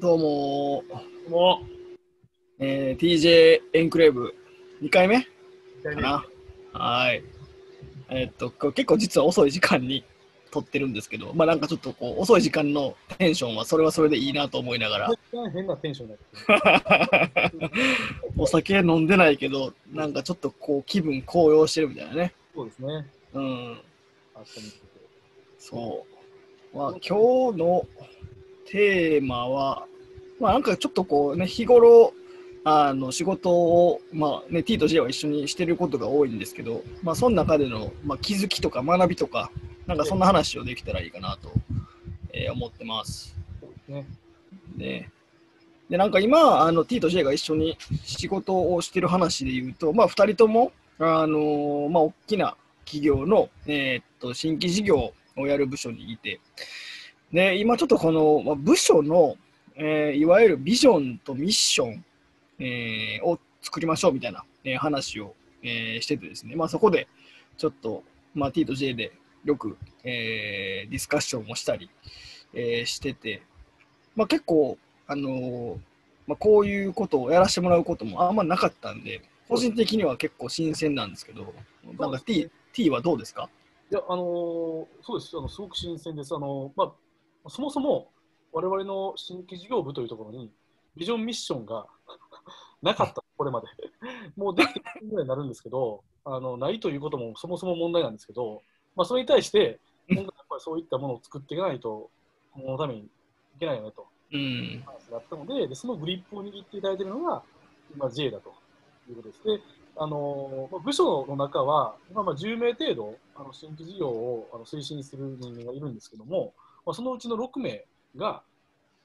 どうももえー、TJ エンクレーブ2回目？う、かな？はい。えーっと、結構実は遅い時間に撮ってるんですけど、まあなんかちょっとこう遅い時間のテンションはそれはそれでいいなと思いながら、変なテンションになってる。お酒飲んでないけど、なんかちょっとこう気分高揚してるみたいなね。そうですね。うん。そう。まあ今日のテーマは、まあなんかちょっとこうね、日頃、あの仕事を、まあね、T と J は一緒にしてることが多いんですけど、まあその中での、まあ、気づきとか学びとか、なんかそんな話をできたらいいかなと、えー思ってます。ね。ね。で、なんか今、あの T と J が一緒に仕事をしてる話で言うと、まあ2人とも、あのーまあ大きな企業の、えーっと、新規事業をやる部署にいて、で、今ちょっとこの、まあ、部署の、えーいわゆるビジョンとミッション、えーを作りましょうみたいな、えー話を、えーしててですね、まあそこでちょっと、まあ T と J でよく、えーディスカッションをしたり、えーしてて、まあ、結構、あのーまあ、こういうことをやらせてもらうこともあんまなかったんで、個人的には結構新鮮なんですけど、なんか T, T はどうですか？いや、あのーそうです。あのすごく新鮮です。あのーまあ、そもそも我々の新規事業部というところに、ビジョンミッションが なかった、これまで。もうできて1年ぐらいになるんですけど、あのないということもそもそも問題なんですけど、まあ、それに対して、やっぱりそういったものを作っていかないと、今後のためにいけないよねと。うん。話があったのでで、そのグリップを握っていただいているのが、今、J だということです。で、あのまあ部署の中は、今まあ10名程度、あの新規事業をあの推進する人間がいるんですけども、まあ、そのうちの6名が、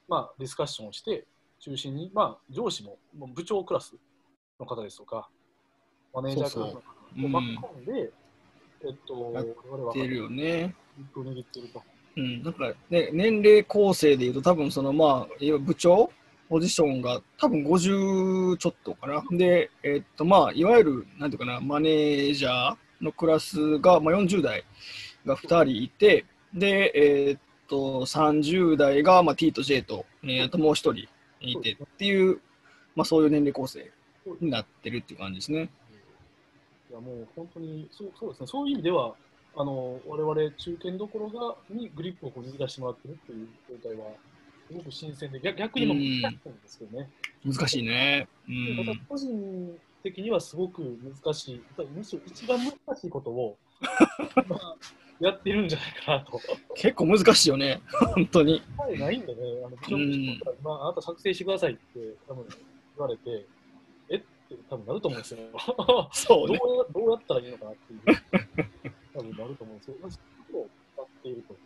まあ、ディスカッションをして、中心に、まあ、上司ももう部長クラスの方ですとか、マネージャークラスの方を巻き込んで、えっと、やっ我々は出るよね。グリップを握っていると。うん。なんか、ね、年齢構成でいうと、多分その、まあ、部長ポジションが多分50ちょっとかな。で、えっと、まあ、いわゆる、なんていうかな、マネージャーのクラスが、まあ、40代が2人いて、で、えっと、30代が、まあ、T と J と、えーあともう1人いてっていう、まあ、そういう年齢構成になってるっていう感じですね。いやもう本当にそうそうですね、そういう意味では、あの我々中堅どころがにグリップをこう握らせてもらってるっていう状態は、すごく新鮮で、逆逆にも難しいんですけどね、難しいね。うでまたん。個人的にはすごく難しい、むしろ一番難しいことを まあやってるんじゃないかなと。結構難しいよね。本当に。はい、ないんでね、あのビジョンミッションから今、あなた作成してくださいって多分言われて、え？って多分なると思うんですよ。そうね。どうやどうやったらいいのかなっていう、多分なると思うんですけど、まあ、そこを使っているとい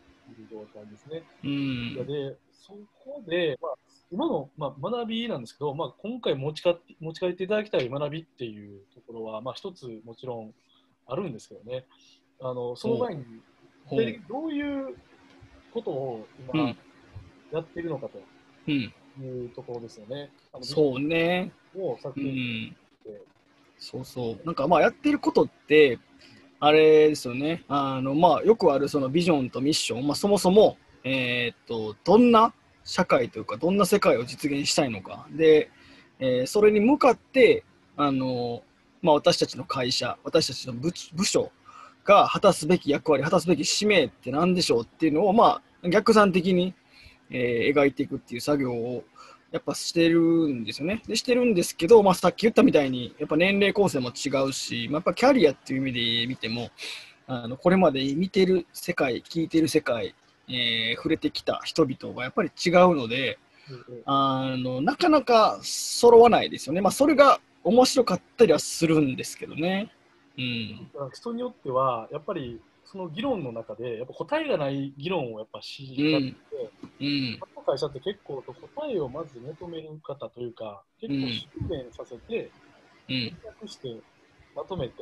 う状態ですね。うん。で、そこで、まあ、今の、まあ、学びなんですけど、まあ、今回持ちか持ち帰っていただきたい学びっていうところは、まあ、一つもちろんあるんですけどね、あのその前に、ほう具体的にどういうことを今うんやっているのかうん。というところですよね。そうね。を作う成しん。て、そうそう。なんかまあやってることって、あれですよね。あのまあよくあるそのビジョンとミッション、まあそもそも、えーっと、どんな社会というか、どんな世界を実現したいのか。で、えーそれに向かって、あの、まあ私たちの会社、私たちの部部署が果たすべき役割、果たすべき使命って何でしょうっていうのを、まあ逆算的に、えー描いていくっていう作業をやっぱしてるんですよね。でしてるんですけど、まあ、さっき言ったみたいに、やっぱ年齢構成も違うし、まあ、やっぱキャリアっていう意味で見ても、あのこれまで見てる世界、聞いてる世界、えー触れてきた人々がやっぱり違うので、あのなかなか揃わないですよね。まあ、それが面白かったりはするんですけどね。うん。人によっては、やっぱりその議論の中で、やっぱ答えがない議論をやっぱしうんがって、うん。この会社って結構答えをまず求める方というか、結構訓練させて、うん。訳して、まとめて、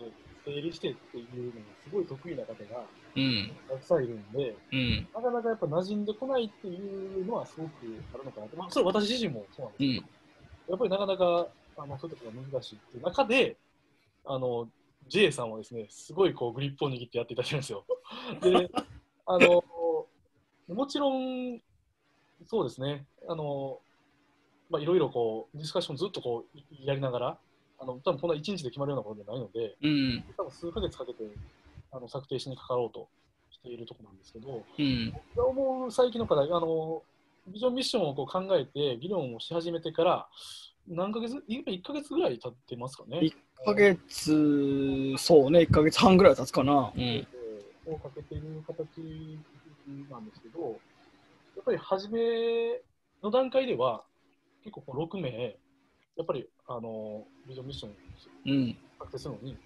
整理してっていうのがすごい得意な方がうん。たくさんいるんで、うん。なかなかやっぱ馴染んでこないっていうのはすごくあるのかなと。まあ、それは私自身もそうなんですけど、やっぱりなかなかあのそういうところが難しいっていう中で、あの、J さんはですね、すごいこうグリップを握ってやっていただいてるんですよ。で、あの、もちろん、そうですね、あの、まあ、いろいろこう、ディスカッションずっとこう、やりながら、あの、多分こんな1日で決まるようなことじゃないので、うん。多分数ヶ月かけて、あの、策定しにかかろうとしているところなんですけど、うん。思う最近の課題、あの、ビジョンミッションをこう考えて、議論をし始めてから、何ヶ月、今1ヶ月ぐらい経ってますかね。1ヶ月、そうね、1ヶ月半ぐらい経つかな。うん。をかけている形なん。ですけど、やっぱり初めの段階では、結構こう6名、やっぱりあのビジョンミッションをうん。策定するのに、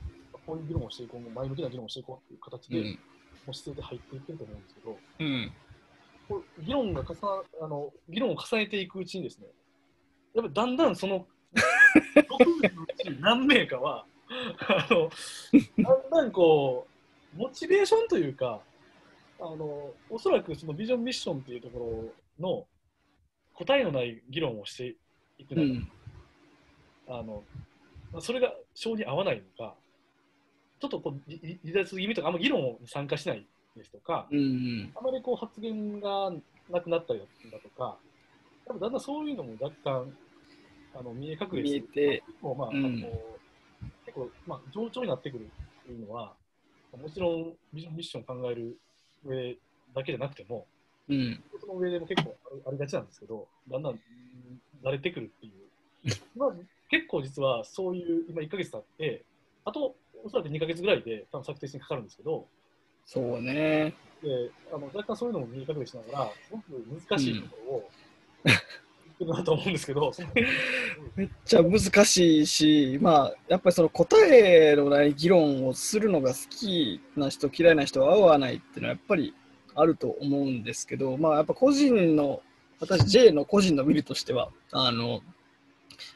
こういう議論をしていこう、前向きな議論をしていこうという形で、うん。もう姿勢で入っていってると思うん。ですけど、うん。こう議論が重なあの議論を重ねていくうちにですね、やっぱりだん。だん。その6名のうち何名かは、あのだんだんこう、モチベーションというか、あのおそらくそのビジョンミッションっていうところの答えのない議論をしていくう中で、ん。あのまあそれが性に合わないのか、ちょっとこう離脱気味とか、あんま議論に参加しないですとか、うん。あまりこう発言がなくなったりだとか、多分だんだんそういうのも若干あの見え隠れ見えて、結構まあ、うんあの結構まあ上調になってくるっていうのは、もちろんビジョンミッションを考える上だけじゃなくても、うん。その上でも結構ありがちなんですけど、だんだんうん慣れてくるっていう。まあ、結構実はそういう、今1ヶ月経って、あとおそらく2ヶ月ぐらいで多分策定しにかかるんですけど、そうね。であの若干そういうのも見え隠れしながら、すごく難しいところを言っ てるなと思うんですけど、めっちゃ難しいし、まあ、やっぱりその答えのない議論をするのが好きな人、嫌いな人は合わないっていうのはやっぱりあると思うんですけど、まあ、やっぱ個人の、私、J の個人の見るとしては、あの、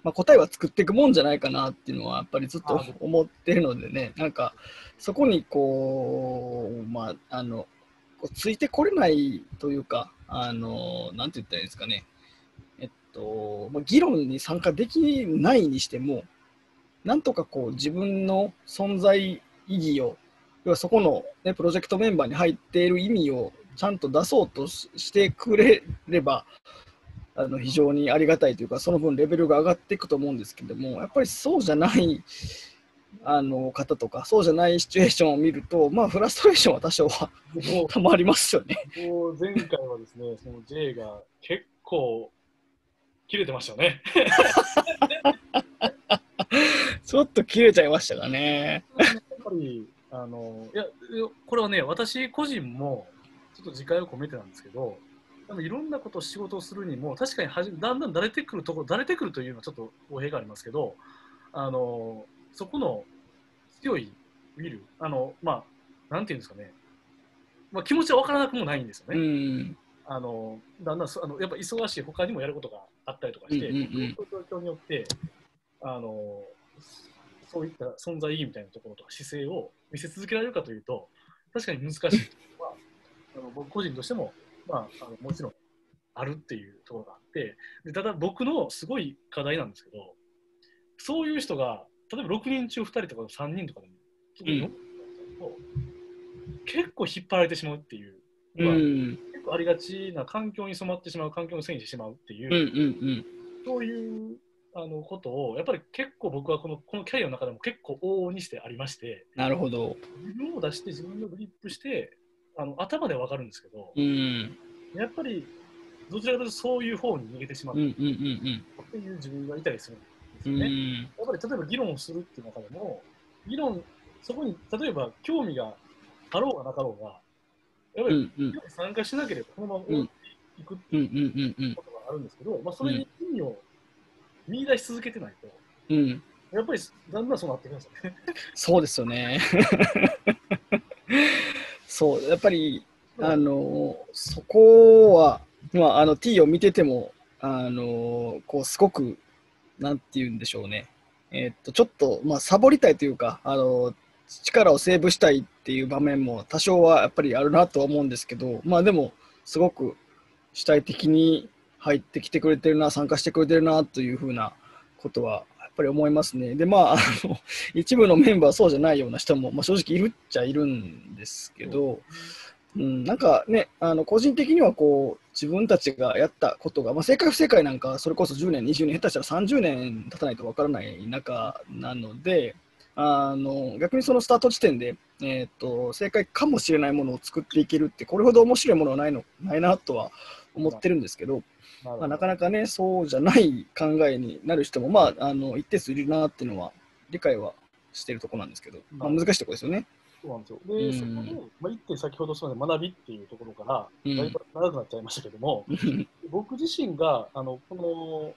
まあ、答えは作っていくもんじゃないかなっていうのはやっぱりずっと思ってるのでね、なんかそこにこう、まあ、あの、ついてこれないというか、あの、なんて言ったらいいんですかね、と、まあ、議論に参加できないにしても、なんとかこう自分の存在意義を、要はそこの、ね、プロジェクトメンバーに入っている意味をちゃんと出そうとししてくれれば、あの非常にありがたいというか、その分レベルが上がっていくと思うんですけども、やっぱりそうじゃないあの方とか、そうじゃないシチュエーションを見ると、まあ、フラストレーションは多少はもう たまりますよね。前回はですね、その J が結構切れてましたよね。ちょっと切れちゃいましたかね。やっぱり、あの、いや、これはね、私個人も、ちょっと自戒を込めてなんですけど、でもいろんなことを仕事をするにも、確かにはじだんだん慣れてくるところ、慣れてくるというのはちょっと語弊がありますけど、あの、そこの強いウィル、あの、まあ、なんていうんですかね、まあ、気持ちは分からなくもないんですようね。ん。あのだんだんそあのやっぱ忙しい他にもやることがあったりとかして、うんうんうん。そういう状況によってあのそういった存在意義みたいなところとか姿勢を見せ続けられるかというと確かに難しい。というのはあの僕個人としても、まあ、あのもちろんあるっていうところがあってでただ僕のすごい課題なんですけどそういう人が例えば6人中2人とか3人とかでも特に4人とかだと結構引っ張られてしまうっていううのはん。ありがちな環境に染まってしまう、環境のせいにしてしまうっていう、うんうんそういうあのことを、やっぱり結構僕はこのこのキャリアの中でも結構往々にしてありまして、なるほど。自分を出して、自分のグリップして、あの頭では分かるんですけど、うん。やっぱりどちらかというとそういう方に逃げてしまううんうんうんっていう自分がいたりするんですうん。うよね。ん。やっぱり例えば議論をするっていう中でも、議論、そこに例えば興味があろうがなかろうが、やっぱりうんうん参加しなければこのままうん終わっていくってうんうことがあるんですけど、まあ、それに意味を見出し続けてないと、うん。やっぱりだんだんそうなってくるんですよね。そうですよね。そう、やっぱり、あの、そこは、まあ、あの、T を見てても、あの、こう、すごく、なんて言うんでしょうね。えーっと、ちょっと、まあ、サボりたいというか、あの、力をセーブしたいっていう場面も多少はやっぱりあるなとは思うんですけど、まあでも、すごく主体的に入ってきてくれてるな、参加してくれてるなというふうなことは、やっぱり思いますね。で、まあ、あの、一部のメンバーそうじゃないような人も、まあ、正直いるっちゃいるんですけど、うん、なんかね、あの個人的にはこう自分たちがやったことが、まあ、正解不正解なんか、それこそ10年、20年、下手したら30年経たないとわからない中なので、あの逆にそのスタート地点で、えーと、正解かもしれないものを作っていけるって、これほど面白いものはないのないなとは思ってるんですけど、まあ、なかなかね、そうじゃない考えになる人も、まあ、あの一定数いるなっていうのは、理解はしてるところなんですけど、まあ、難しいところですよね。そうなんですよ。で、うん、そこで、まあ、一点先ほどそう学びっていうところから、だいぶ長くなっちゃいましたけども、うん、僕自身が、あの、こ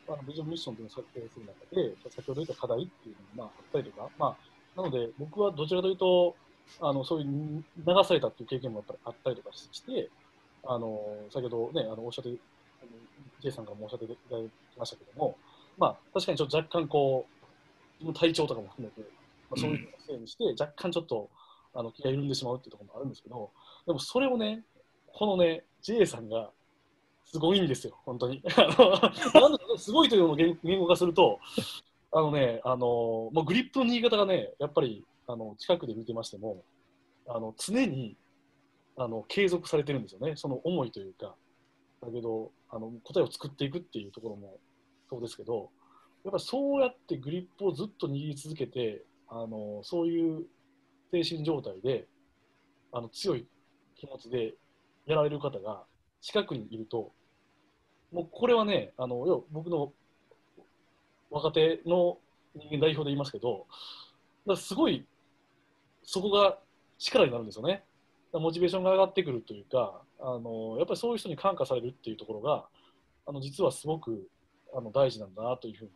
の、あのビジョンミッションというのを設定する中で、先ほど言った課題っていうのが、まあ、あったりとか、まあ、なので、僕はどちらかというと、あの、そういう流されたっていう経験もあったりとかして、あの、先ほどね、あの、おっしゃって、J さんからもおっしゃっていただきましたけども、まあ、確かにちょっと若干こう、体調とかも含めて、まあ、そういうのせいにして、若干ちょっと、あの気が緩んでしまうっていうところもあるんですけど、でもそれをね、このね、J さんがすごいんですよ、本当に。すごいというのを言語化すると、あのね、あのもうグリップの握り方がね、やっぱりあの近くで見てましても、あの常にあの継続されてるんですよね、その思いというか。だけどあの、答えを作っていくっていうところもそうですけど、やっぱそうやってグリップをずっと握り続けて、あのそういう精神状態であの強い気持ちでやられる方が近くにいるともうこれはねあの要僕の若手の人間代表で言いますけどだすごいそこが力になるんですよね。モチベーションが上がってくるというかあのやっぱりそういう人に感化されるっていうところがあの実はすごくあの大事なんだなというふうに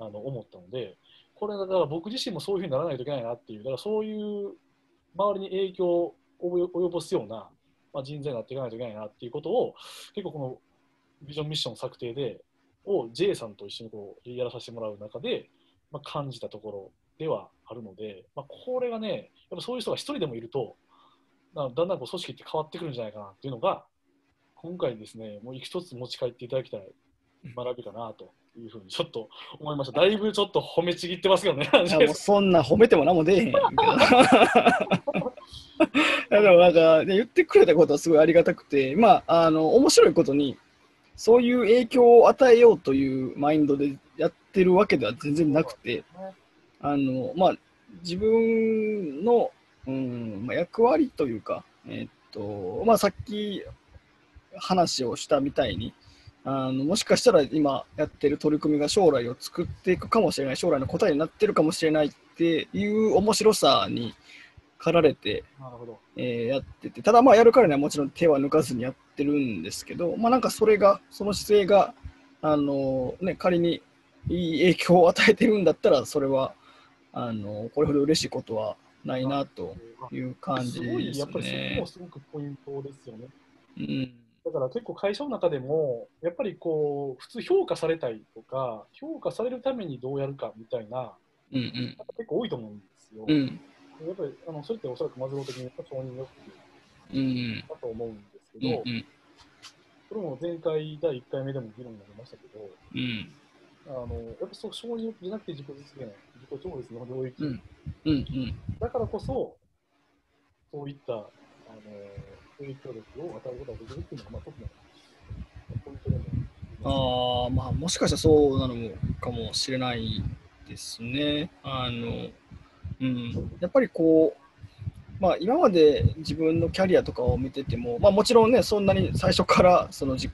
あの思ったのでこれだから僕自身もそういうふうにならないといけないなっていう、だからそういう周りに影響を及ぼすような、まあ、人材になっていかないといけないなっていうことを、結構このビジョンミッション策定で、を J さんと一緒にこうやらさせてもらう中で、まあ、感じたところではあるので、まあ、これがね、やっぱそういう人が一人でもいると、だんだんこう組織って変わってくるんじゃないかなっていうのが、今回ですね、もう一つ持ち帰っていただきたい学びかなというふうにちょっと思いました。だいぶちょっと褒めちぎってますけどね。そんな褒めても何も出えへん でもなんか、ね、言ってくれたことはすごいありがたくて、まあ、あの面白いことに、そういう影響を与えようというマインドでやってるわけでは全然なくて、あのまあ、自分の、うんまあ、役割というか、えー、っとまあ、さっき話をしたみたいに、あのもしかしたら今やってる取り組みが将来を作っていくかもしれない将来の答えになってるかもしれないっていう面白さに駆られて、えー、やっててただまあやるからにはもちろん手は抜かずにやってるんですけどまあなんかそれがその姿勢があの、ね、仮にいい影響を与えてるんだったらそれはあのこれほど嬉しいことはないなという感じですね。やっぱりそこもすごくポイントですよね。うんだから結構会社の中でも、やっぱりこう、普通評価されたいとか、評価されるためにどうやるかみたいな、うんうん、結構多いと思うんですよ。うん、やっぱりあのそれっておそらくマズロー的に承認欲求だと思うんですけど、うんうん、それも前回第1回目でも議論になりましたけど、うん、あのやっぱそう承認欲求じゃなくて自己実現、自己超越の領域、うん。うんうん、だからこそ、そういったあの影響力を与えることができるっていうのが、まあ、特にポイントでもああ、まあ、もしかしたらそうなのかもしれないですね。あの、うん、やっぱりこう、まあ、今まで自分のキャリアとかを見てても、まあ、もちろんね、そんなに最初からその自己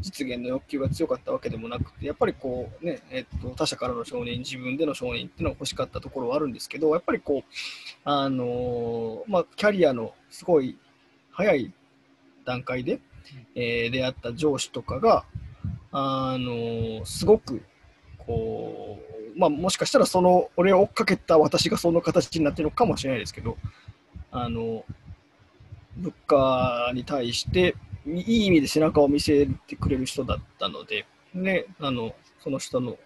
実現の欲求が強かったわけでもなくて、やっぱりこうね、えっと、他者からの承認、自分での承認っていうのが欲しかったところはあるんですけど、やっぱりこう、あのまあ、キャリアのすごい早い段階で、えー、出会った上司とかが、あのすごくこう、まあ、もしかしたらその俺を追っかけた私がその形になってるのかもしれないですけど、あの物価に対していい意味で背中を見せてくれる人だったので、ね、あのその人の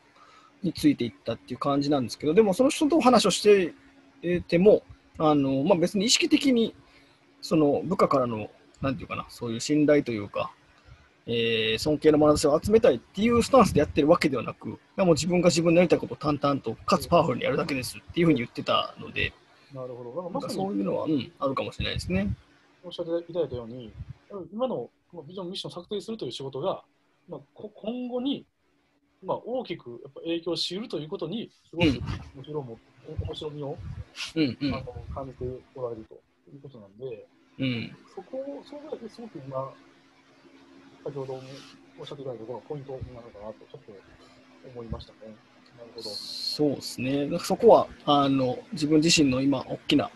についていったっていう感じなんですけど、でもその人とお話をしてても、あのまあ、別に意識的にその部下からの、なんていうかな、そういう信頼というか、えー、尊敬の眼差しを集めたいっていうスタンスでやってるわけではなく、もう自分が自分のやりたいことを淡々と、かつパワフルにやるだけですっていうふうに言ってたので、なるほど。まさにそういうのは、うん、あるかもしれないですね。おっしゃっていただいたように、今のビジョン、ミッションを策定するという仕事が、まあ、こ今後に、まあ、大きくやっぱ影響しうるということに、すごく面白も、面白みを、うんうんあの感じておられるということなんで、うんそこを、そこがすごく今、先ほどもおっしゃっていただいたところ、ポイントなのかなと、ちょっと思いましたね。なるほど。そうですね。なんかそこはあの自分自身の今大きな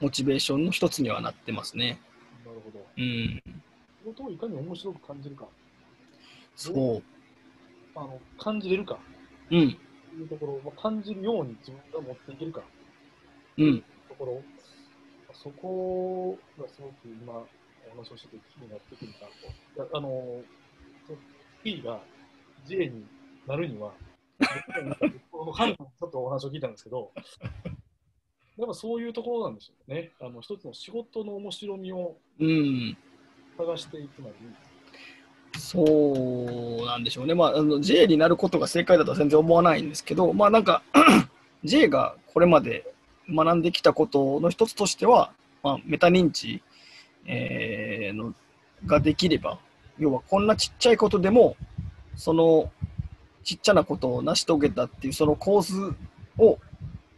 モチベーションの一つにはなってますね。なるほど。うん、仕事をいかに面白く感じるか、そあの感じれるかう。うん、というところを、まあ、感じるように自分が持っていけるかうん、ところ、そこがすごく今、お話をしてて気になってくるなと。あの、P が J になるには、この観点ちょっとお話を聞いたんですけど、やっぱそういうところなんですよね。あの一つの仕事の面白みを。探していくなり、そうなんでしょうね。まあ、あの J になることが正解だとは全然思わないんですけど、まあなんか J がこれまで学んできたことの一つとしては、まあ、メタ認知、えーのができれば、要はこんなちっちゃいことでも、そのちっちゃなことを成し遂げたっていうその構図を、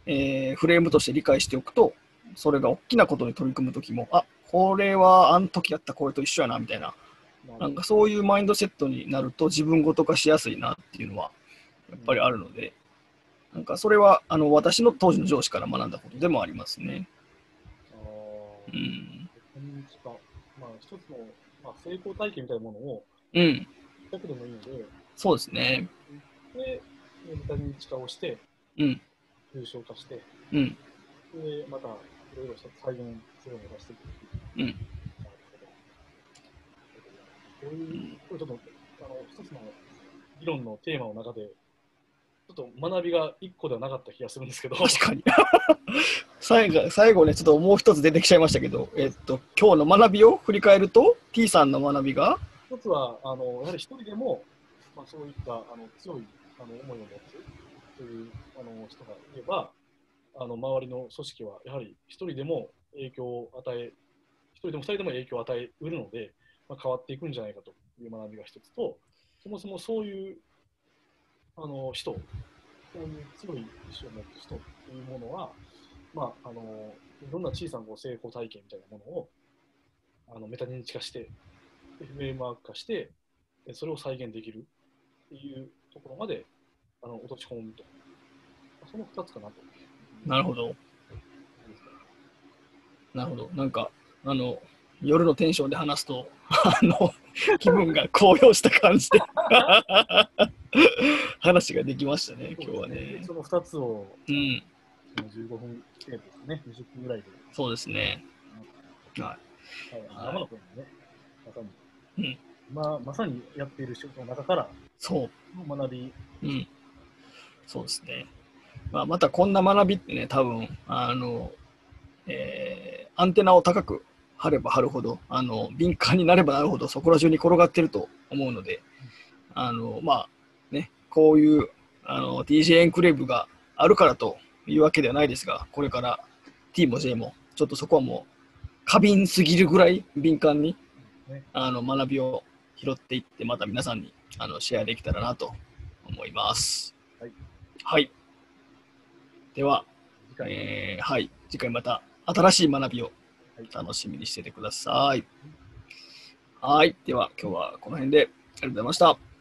えーフレームとして理解しておくと、それが大きなことに取り組むときも、あこれはあの時やったこれと一緒やなみたいな、まあなんかそういうマインドセットになると自分ごと化しやすいなっていうのはやっぱりあるので、なんかそれはあの私の当時の上司から学んだことでもありますね。うん。こんにちは。まあ、一つの、まあ、成功体験みたいなものを、うん。だけでもいいので、そうですね。で、メタ認知化をして、うん。抽象化して、うん。で、また、いろいろ再現するのを出していく。うん。なるほど。こういう、これちょっと、あの、一つの議論のテーマの中で、ちょっと学びが一個ではなかった気がするんですけど、確かに。最後最後ね、ちょっともう一つ出てきちゃいましたけど、えっと、今日の学びを振り返ると、T さんの学びが、一つは、あの、やはり一人でも、まあ、そういったあの強いあの思いを持つというあの人がいれば、あの周りの組織はやはり一人でも影響を与え、一人でも二人でも影響を与えうるので、まあ、変わっていくんじゃないかという学びが一つと、そもそもそういうあの人、そういう強い意志を持つ人というものは、まあ、あのいろんな小さなこう成功体験みたいなものをあのメタ認知化して、でフレームワーク化して、でそれを再現できるっていうところまであの落とし込むと。その2つかなと。なるほど。なるほど。なんか、あの、夜のテンションで話すと、あの、気分が高揚した感じで話ができましたね、今日はね。その2つをうん、その15分程度ですね、20分ぐらいで、そうですね。ははい、生の声にね、まさに、うん。まあ、まさにやっている仕事の中からそう。の学び、うん、そうですね。まあ、またこんな学びってね、多分あの、えーアンテナを高く張れば張るほど、あの敏感になればなるほど、そこら中に転がってると思うので、あのまあね、こういうあの DJ エンクレーブがあるからというわけではないですが、これから T も J も、ちょっとそこはもう過敏すぎるぐらい敏感にねあの学びを拾っていって、また皆さんにあのシェアできたらなと思います。はい。はい。では、次回、えーはい、次回また新しい学びをはい楽しみにしててください。はい。では、今日はこの辺でありがとうございました。